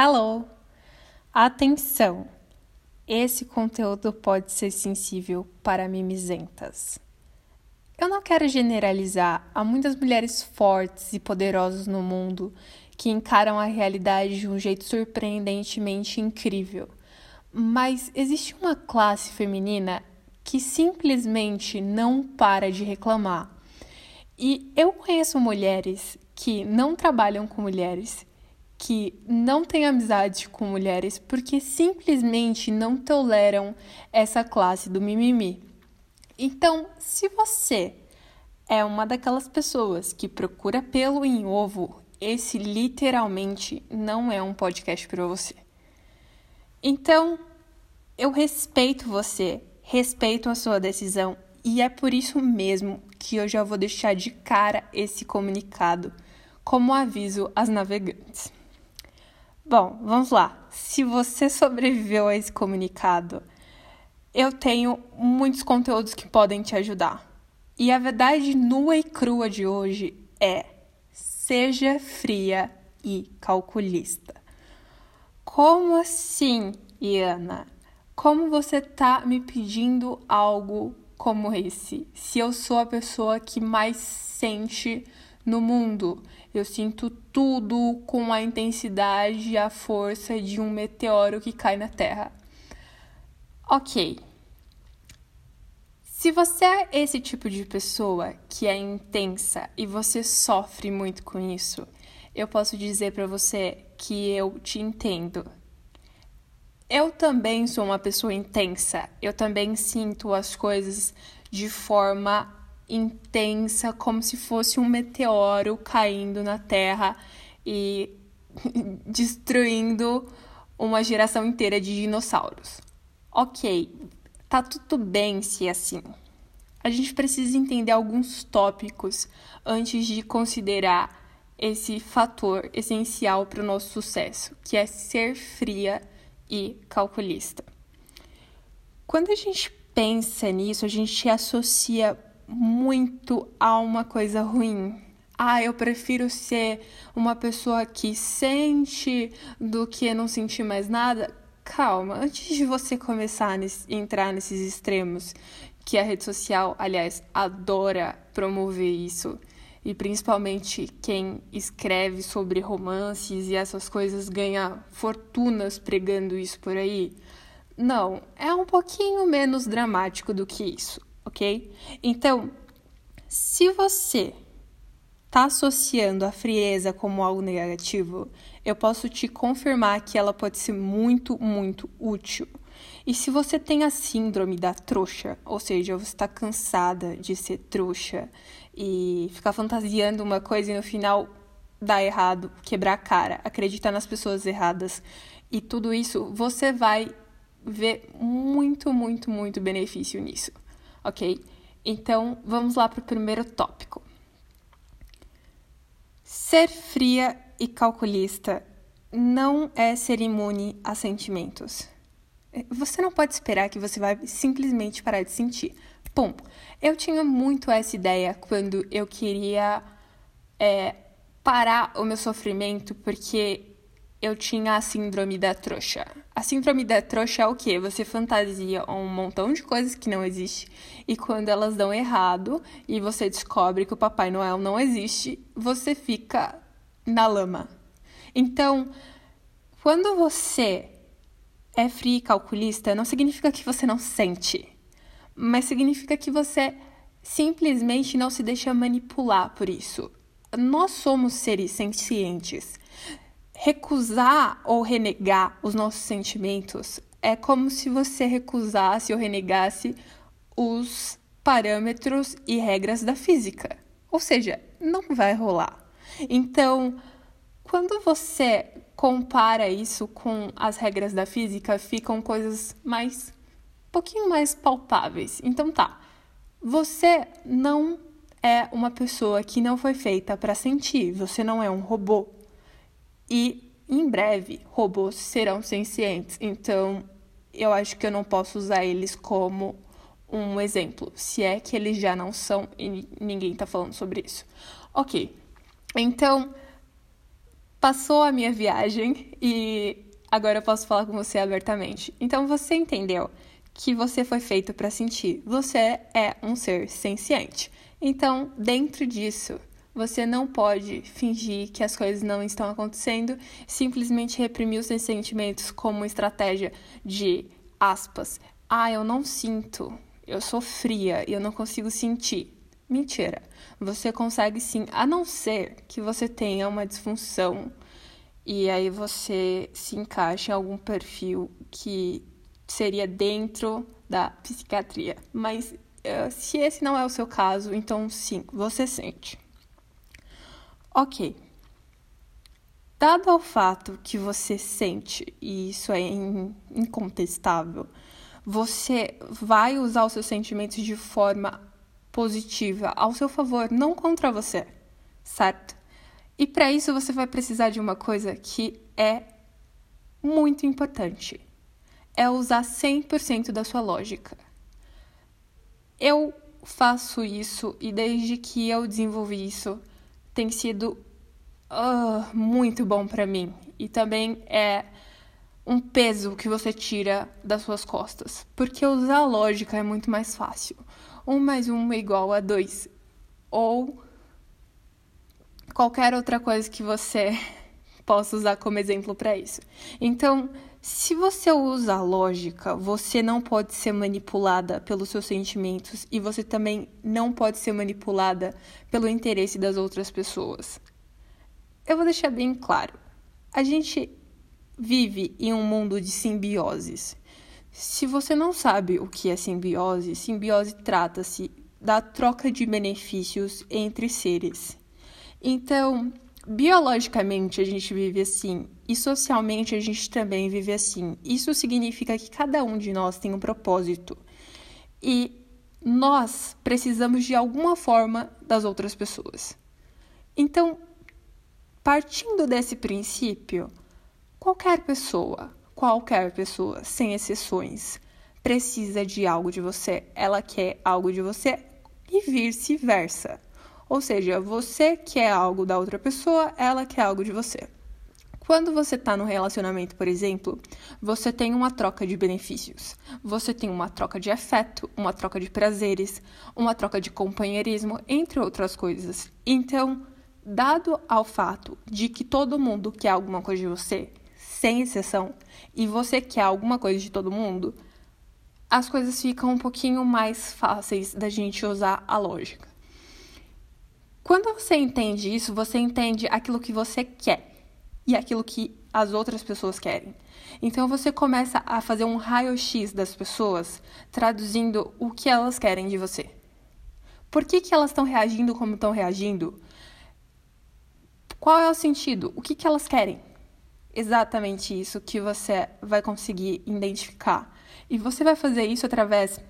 Hello! Atenção! Esse conteúdo pode ser sensível para mimizentas. Eu não quero generalizar, há muitas mulheres fortes e poderosas no mundo que encaram a realidade de um jeito surpreendentemente incrível. Mas existe uma classe feminina que simplesmente não para de reclamar. E eu conheço mulheres que não trabalham com mulheres que não têm amizade com mulheres porque simplesmente não toleram essa classe do mimimi. Então, se você é uma daquelas pessoas que procura pelo em ovo, esse literalmente não é um podcast para você. Então, eu respeito você, respeito a sua decisão e é por isso mesmo que eu já vou deixar de cara esse comunicado como aviso às navegantes. Bom, vamos lá. Se você sobreviveu a esse comunicado, eu tenho muitos conteúdos que podem te ajudar. E a verdade nua e crua de hoje é: seja fria e calculista. Como assim, Iana? Como você tá me pedindo algo como esse? Se eu sou a pessoa que mais sente no mundo. Eu sinto tudo com a intensidade e a força de um meteoro que cai na Terra. Ok. Se você é esse tipo de pessoa que é intensa e você sofre muito com isso, eu posso dizer para você que eu te entendo. Eu também sou uma pessoa intensa, eu também sinto as coisas de forma intensa, como se fosse um meteoro caindo na Terra e destruindo uma geração inteira de dinossauros. Ok, tá tudo bem se é assim. A gente precisa entender alguns tópicos antes de considerar esse fator essencial para o nosso sucesso, que é ser fria e calculista. Quando a gente pensa nisso, a gente associa muito a uma coisa ruim. Ah, eu prefiro ser uma pessoa que sente do que não sentir mais nada. Calma, antes de você começar a entrar nesses extremos, que a rede social, aliás, adora promover isso, e principalmente quem escreve sobre romances e essas coisas ganha fortunas pregando isso por aí. Não, é um pouquinho menos dramático do que isso ok? Então, se você está associando a frieza como algo negativo, eu posso te confirmar que ela pode ser muito, muito útil. E se você tem a síndrome da trouxa, ou seja, você está cansada de ser trouxa e ficar fantasiando uma coisa e no final dar errado, quebrar a cara, acreditar nas pessoas erradas e tudo isso, você vai ver muito, muito, muito benefício nisso ok? Então, vamos lá para o primeiro tópico. Ser fria e calculista não é ser imune a sentimentos. Você não pode esperar que você vai simplesmente parar de sentir. Pum! Eu tinha muito essa ideia quando eu queria é, parar o meu sofrimento porque eu tinha a síndrome da trouxa. A síndrome da trouxa é o quê? Você fantasia um montão de coisas que não existe e quando elas dão errado e você descobre que o Papai Noel não existe, você fica na lama. Então, quando você é frio e calculista, não significa que você não sente, mas significa que você simplesmente não se deixa manipular por isso. Nós somos seres sencientes recusar ou renegar os nossos sentimentos é como se você recusasse ou renegasse os parâmetros e regras da física. Ou seja, não vai rolar. Então, quando você compara isso com as regras da física, ficam coisas mais um pouquinho mais palpáveis. Então tá. Você não é uma pessoa que não foi feita para sentir, você não é um robô e em breve robôs serão sencientes. Então, eu acho que eu não posso usar eles como um exemplo, se é que eles já não são e ninguém está falando sobre isso. Ok, então passou a minha viagem e agora eu posso falar com você abertamente. Então você entendeu que você foi feito para sentir. Você é um ser senciente. Então, dentro disso, você não pode fingir que as coisas não estão acontecendo, simplesmente reprimir os seus sentimentos como estratégia de aspas. Ah, eu não sinto, eu sou fria e eu não consigo sentir. Mentira. Você consegue sim, a não ser que você tenha uma disfunção e aí você se encaixa em algum perfil que seria dentro da psiquiatria. Mas uh, se esse não é o seu caso, então sim, você sente. Ok. Dado ao fato que você sente, e isso é incontestável, você vai usar os seus sentimentos de forma positiva, ao seu favor, não contra você, certo? E para isso você vai precisar de uma coisa que é muito importante. É usar 100% da sua lógica. Eu faço isso e desde que eu desenvolvi isso tem sido uh, muito bom para mim. E também é um peso que você tira das suas costas. Porque usar lógica é muito mais fácil. Um mais um é igual a dois. Ou qualquer outra coisa que você possa usar como exemplo para isso. Então, se você usa a lógica, você não pode ser manipulada pelos seus sentimentos e você também não pode ser manipulada pelo interesse das outras pessoas. Eu vou deixar bem claro. A gente vive em um mundo de simbioses. Se você não sabe o que é simbiose, simbiose trata-se da troca de benefícios entre seres. Então, biologicamente a gente vive assim e socialmente a gente também vive assim. Isso significa que cada um de nós tem um propósito e nós precisamos de alguma forma das outras pessoas. Então, partindo desse princípio, qualquer pessoa, qualquer pessoa, sem exceções, precisa de algo de você, ela quer algo de você e vice-versa. Ou seja, você quer algo da outra pessoa, ela quer algo de você. Quando você está no relacionamento, por exemplo, você tem uma troca de benefícios. Você tem uma troca de afeto, uma troca de prazeres, uma troca de companheirismo, entre outras coisas. Então, dado ao fato de que todo mundo quer alguma coisa de você, sem exceção, e você quer alguma coisa de todo mundo, as coisas ficam um pouquinho mais fáceis da gente usar a lógica. Quando você entende isso, você entende aquilo que você quer e aquilo que as outras pessoas querem. Então você começa a fazer um raio-x das pessoas, traduzindo o que elas querem de você. Por que, que elas estão reagindo como estão reagindo? Qual é o sentido? O que, que elas querem? Exatamente isso que você vai conseguir identificar. E você vai fazer isso através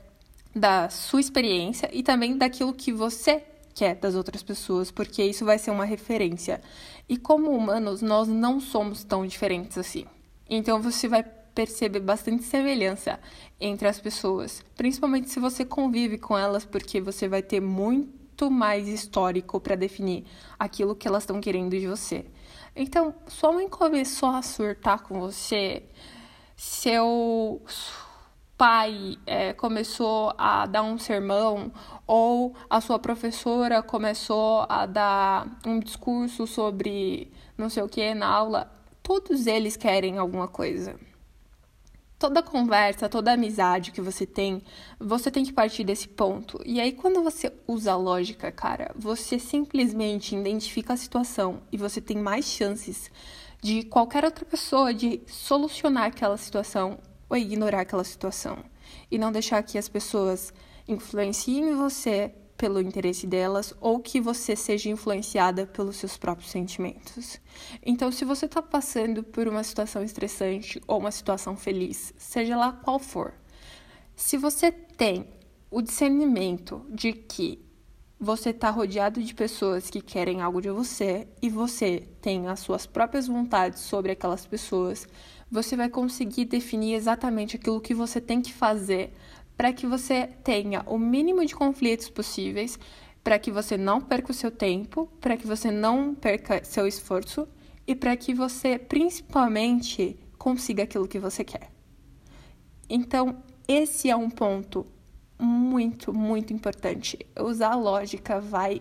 da sua experiência e também daquilo que você quer das outras pessoas, porque isso vai ser uma referência. E como humanos, nós não somos tão diferentes assim. Então você vai perceber bastante semelhança entre as pessoas, principalmente se você convive com elas, porque você vai ter muito mais histórico para definir aquilo que elas estão querendo de você. Então, sua mãe começou a surtar com você, seu pai é, começou a dar um sermão ou a sua professora começou a dar um discurso sobre não sei o que na aula, todos eles querem alguma coisa. Toda conversa, toda amizade que você tem, você tem que partir desse ponto. E aí, quando você usa a lógica, cara, você simplesmente identifica a situação e você tem mais chances de qualquer outra pessoa de solucionar aquela situação ou ignorar aquela situação e não deixar que as pessoas influenciem você pelo interesse delas ou que você seja influenciada pelos seus próprios sentimentos. Então, se você está passando por uma situação estressante ou uma situação feliz, seja lá qual for, se você tem o discernimento de que você está rodeado de pessoas que querem algo de você e você tem as suas próprias vontades sobre aquelas pessoas, você vai conseguir definir exatamente aquilo que você tem que fazer para que você tenha o mínimo de conflitos possíveis, para que você não perca o seu tempo, para que você não perca seu esforço e para que você principalmente consiga aquilo que você quer. Então, esse é um ponto muito, muito importante. Usar a lógica vai.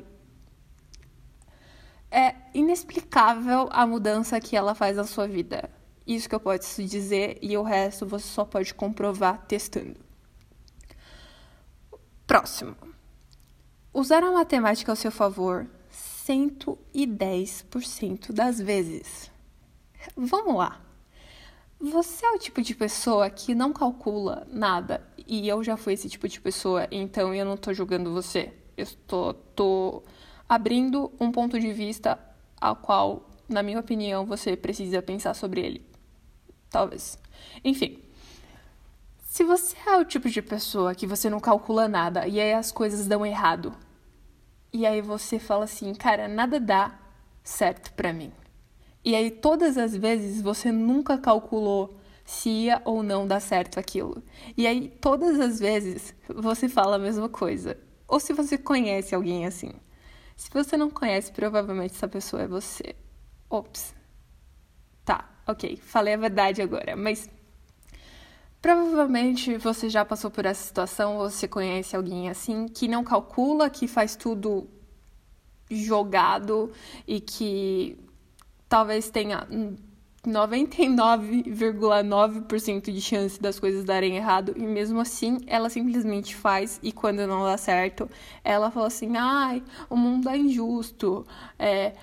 É inexplicável a mudança que ela faz na sua vida. Isso que eu posso dizer, e o resto você só pode comprovar testando. Próximo. Usar a matemática ao seu favor 110% das vezes. Vamos lá. Você é o tipo de pessoa que não calcula nada. E eu já fui esse tipo de pessoa, então eu não tô julgando você. Eu estou tô abrindo um ponto de vista ao qual, na minha opinião, você precisa pensar sobre ele. Talvez. Enfim. Se você é o tipo de pessoa que você não calcula nada e aí as coisas dão errado, e aí você fala assim, cara, nada dá certo para mim. E aí, todas as vezes, você nunca calculou se ia ou não dar certo aquilo. E aí, todas as vezes, você fala a mesma coisa. Ou se você conhece alguém assim. Se você não conhece, provavelmente essa pessoa é você. Ops. Tá, ok, falei a verdade agora, mas. Provavelmente você já passou por essa situação, você conhece alguém assim que não calcula, que faz tudo jogado e que talvez tenha 99,9% de chance das coisas darem errado e mesmo assim ela simplesmente faz e quando não dá certo ela fala assim ai o mundo é injusto. É,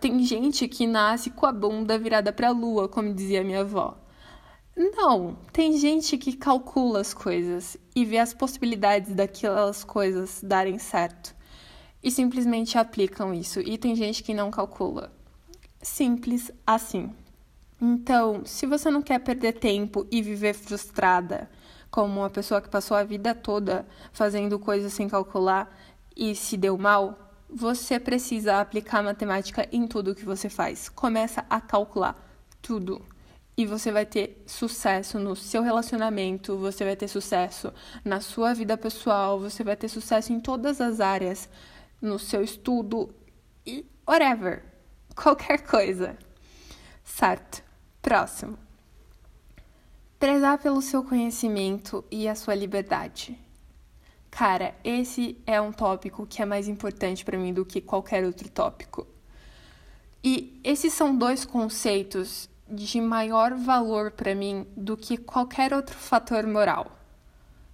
tem gente que nasce com a bunda virada para a lua como dizia minha avó. Não tem gente que calcula as coisas e vê as possibilidades daquelas coisas darem certo e simplesmente aplicam isso e tem gente que não calcula. Simples assim. Então, se você não quer perder tempo e viver frustrada, como uma pessoa que passou a vida toda fazendo coisas sem calcular e se deu mal, você precisa aplicar matemática em tudo que você faz. Começa a calcular tudo. E você vai ter sucesso no seu relacionamento, você vai ter sucesso na sua vida pessoal, você vai ter sucesso em todas as áreas, no seu estudo e whatever qualquer coisa. Certo. Próximo. Prezar pelo seu conhecimento e a sua liberdade. Cara, esse é um tópico que é mais importante para mim do que qualquer outro tópico. E esses são dois conceitos de maior valor para mim do que qualquer outro fator moral.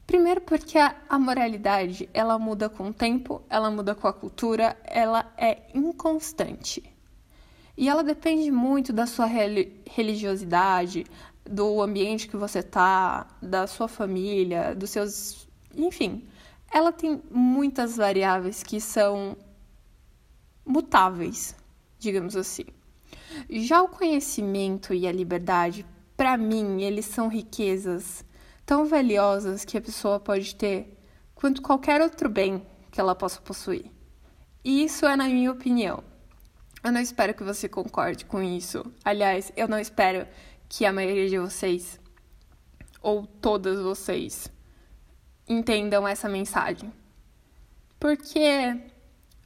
Primeiro porque a, moralidade, ela muda com o tempo, ela muda com a cultura, ela é inconstante. E ela depende muito da sua religiosidade, do ambiente que você tá, da sua família, dos seus. Enfim, ela tem muitas variáveis que são mutáveis, digamos assim. Já o conhecimento e a liberdade, para mim, eles são riquezas tão valiosas que a pessoa pode ter quanto qualquer outro bem que ela possa possuir. E isso é na minha opinião. Eu não espero que você concorde com isso. Aliás, eu não espero que a maioria de vocês, ou todas vocês, entendam essa mensagem. Porque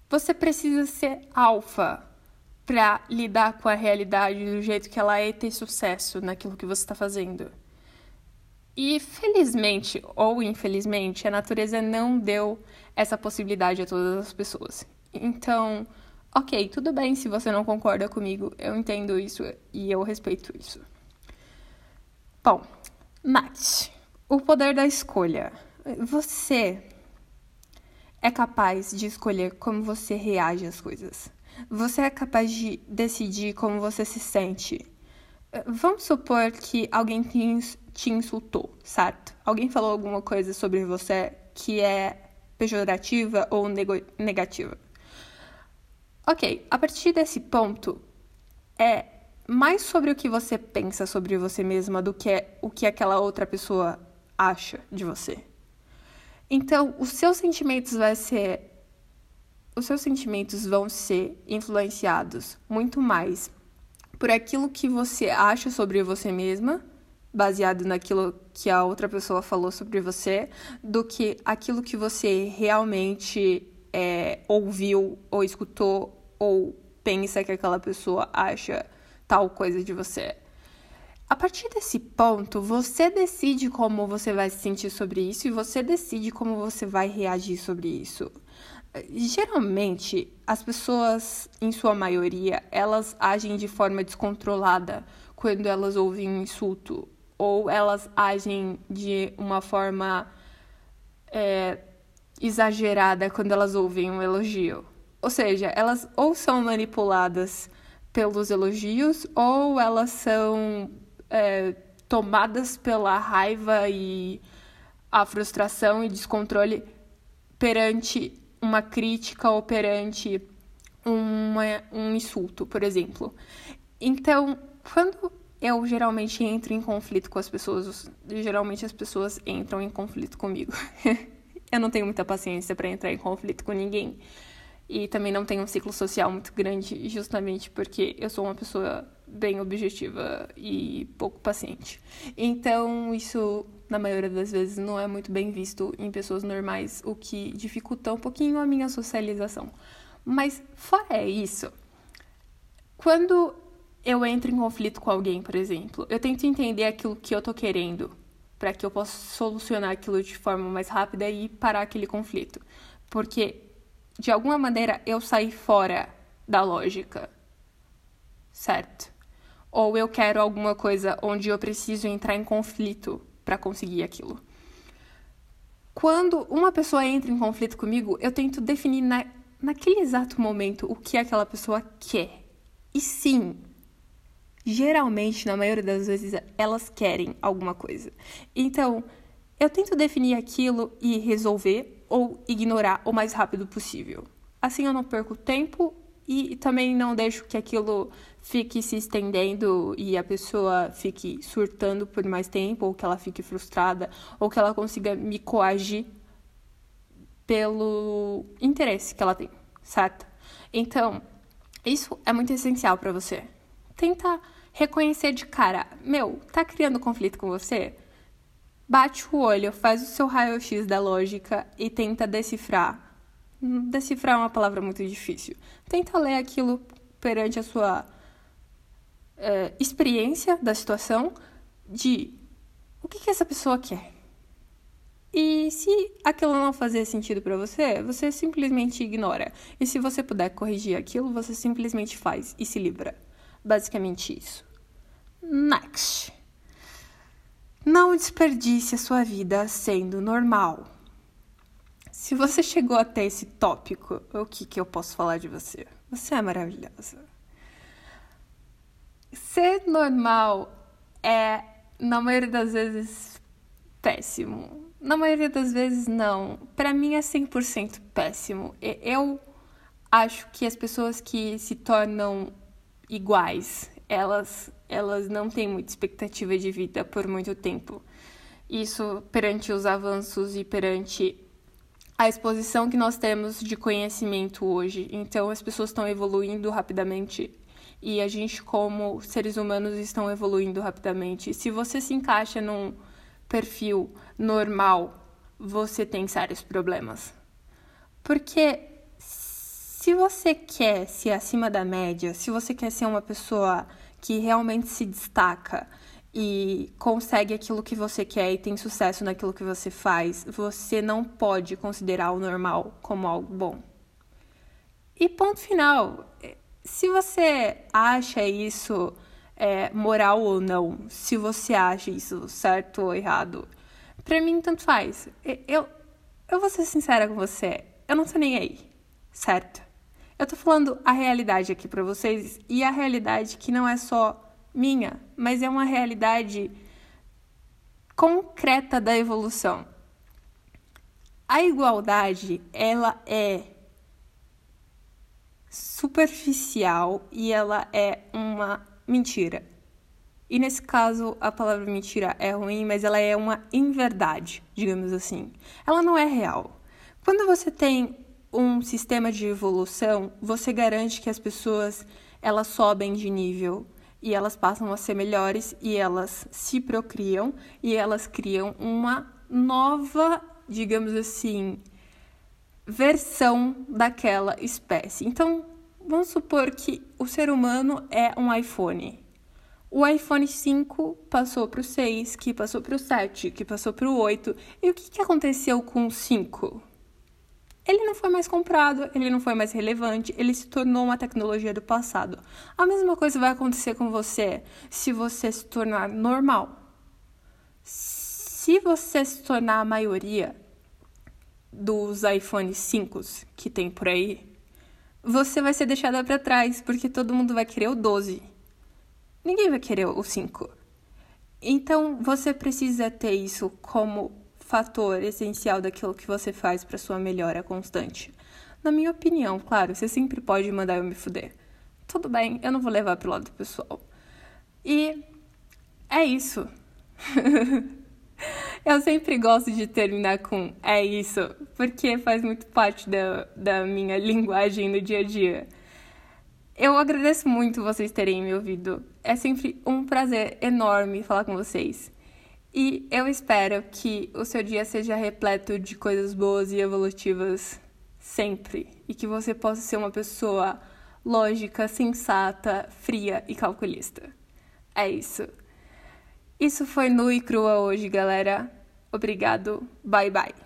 você precisa ser alfa para lidar com a realidade do jeito que ela é e ter sucesso naquilo que você está fazendo. E felizmente ou infelizmente, a natureza não deu essa possibilidade a todas as pessoas. Então, Ok, tudo bem se você não concorda comigo, eu entendo isso e eu respeito isso. Bom, Nath, o poder da escolha. Você é capaz de escolher como você reage às coisas. Você é capaz de decidir como você se sente. Vamos supor que alguém te insultou, certo? Alguém falou alguma coisa sobre você que é pejorativa ou negativa. Ok, a partir desse ponto, é mais sobre o que você pensa sobre você mesma do que o que aquela outra pessoa acha de você. Então, os seus sentimentos vai ser os seus sentimentos vão ser influenciados muito mais por aquilo que você acha sobre você mesma, baseado naquilo que a outra pessoa falou sobre você, do que aquilo que você realmente é, ouviu ou escutou ou pensa que aquela pessoa acha tal coisa de você. A partir desse ponto, você decide como você vai se sentir sobre isso e você decide como você vai reagir sobre isso. Geralmente, as pessoas, em sua maioria, elas agem de forma descontrolada quando elas ouvem um insulto, ou elas agem de uma forma é, exagerada quando elas ouvem um elogio. Ou seja, elas ou são manipuladas pelos elogios, ou elas são é, tomadas pela raiva e a frustração e descontrole perante uma crítica ou perante uma, um insulto, por exemplo. Então, quando eu geralmente entro em conflito com as pessoas, geralmente as pessoas entram em conflito comigo. eu não tenho muita paciência para entrar em conflito com ninguém. E também não tenho um ciclo social muito grande, justamente porque eu sou uma pessoa bem objetiva e pouco paciente. Então, isso na maioria das vezes, não é muito bem visto em pessoas normais, o que dificulta um pouquinho a minha socialização. Mas, fora isso, quando eu entro em conflito com alguém, por exemplo, eu tento entender aquilo que eu tô querendo, para que eu possa solucionar aquilo de forma mais rápida e parar aquele conflito. Porque, de alguma maneira, eu saí fora da lógica, certo? Ou eu quero alguma coisa onde eu preciso entrar em conflito para conseguir aquilo. Quando uma pessoa entra em conflito comigo, eu tento definir na, naquele exato momento o que aquela pessoa quer. E sim, geralmente, na maioria das vezes, elas querem alguma coisa. Então, eu tento definir aquilo e resolver ou ignorar o mais rápido possível. Assim eu não perco tempo e também não deixo que aquilo fique se estendendo e a pessoa fique surtando por mais tempo, ou que ela fique frustrada, ou que ela consiga me coagir pelo interesse que ela tem, certo? Então, isso é muito essencial para você. Tenta reconhecer de cara, meu, tá criando conflito com você? Bate o olho, faz o seu raio-x da lógica e tenta decifrar Decifrar é uma palavra muito difícil. Tenta ler aquilo perante a sua é, experiência da situação de o que, que essa pessoa quer. E se aquilo não fazer sentido para você, você simplesmente ignora. E se você puder corrigir aquilo, você simplesmente faz e se livra. Basicamente isso. Next. Não desperdice a sua vida sendo normal. Se você chegou até esse tópico, o que, que eu posso falar de você? Você é maravilhosa. Ser normal é, na maioria das vezes, péssimo. Na maioria das vezes, não. Para mim é 100% péssimo. Eu acho que as pessoas que se tornam iguais, elas, elas não têm muita expectativa de vida por muito tempo. Isso perante os avanços e perante a exposição que nós temos de conhecimento hoje. Então, as pessoas estão evoluindo rapidamente e a gente, como seres humanos, estão evoluindo rapidamente. Se você se encaixa num perfil normal, você tem sérios problemas. Porque se você quer ser acima da média, se você quer ser uma pessoa que realmente se destaca, e consegue aquilo que você quer e tem sucesso naquilo que você faz, você não pode considerar o normal como algo bom. E ponto final. Se você acha isso é, moral ou não, se você acha isso certo ou errado, pra mim tanto faz. Eu, eu vou ser sincera com você, eu não tô nem aí, certo? Eu tô falando a realidade aqui para vocês e a realidade que não é só minha, mas é uma realidade concreta da evolução. A igualdade, ela é superficial e ela é uma mentira. E nesse caso, a palavra mentira é ruim, mas ela é uma inverdade, digamos assim. Ela não é real. Quando você tem um sistema de evolução, você garante que as pessoas elas sobem de nível, e elas passam a ser melhores e elas se procriam e elas criam uma nova, digamos assim, versão daquela espécie. Então, vamos supor que o ser humano é um iPhone O iPhone 5 passou para o 6, que passou para o 7, que passou para o 8. E o que, que aconteceu com o 5? Ele não foi mais comprado, ele não foi mais relevante, ele se tornou uma tecnologia do passado. A mesma coisa vai acontecer com você se você se tornar normal. Se você se tornar a maioria dos iPhone 5 que tem por aí, você vai ser deixada para trás, porque todo mundo vai querer o 12 ninguém vai querer o 5. Então, você precisa ter isso como fator essencial daquilo que você faz para sua melhora constante. Na minha opinião, claro, você sempre pode mandar eu me fuder. Tudo bem, eu não vou levar pro lado pessoal. E é isso. eu sempre gosto de terminar com é isso, porque faz muito parte da, da minha linguagem no dia a dia. Eu agradeço muito vocês terem me ouvido. É sempre um prazer enorme falar com vocês. E eu espero que o seu dia seja repleto de coisas boas e evolutivas sempre. E que você possa ser uma pessoa lógica, sensata, fria e calculista. É isso. Isso foi nu e crua hoje, galera. Obrigado. Bye bye.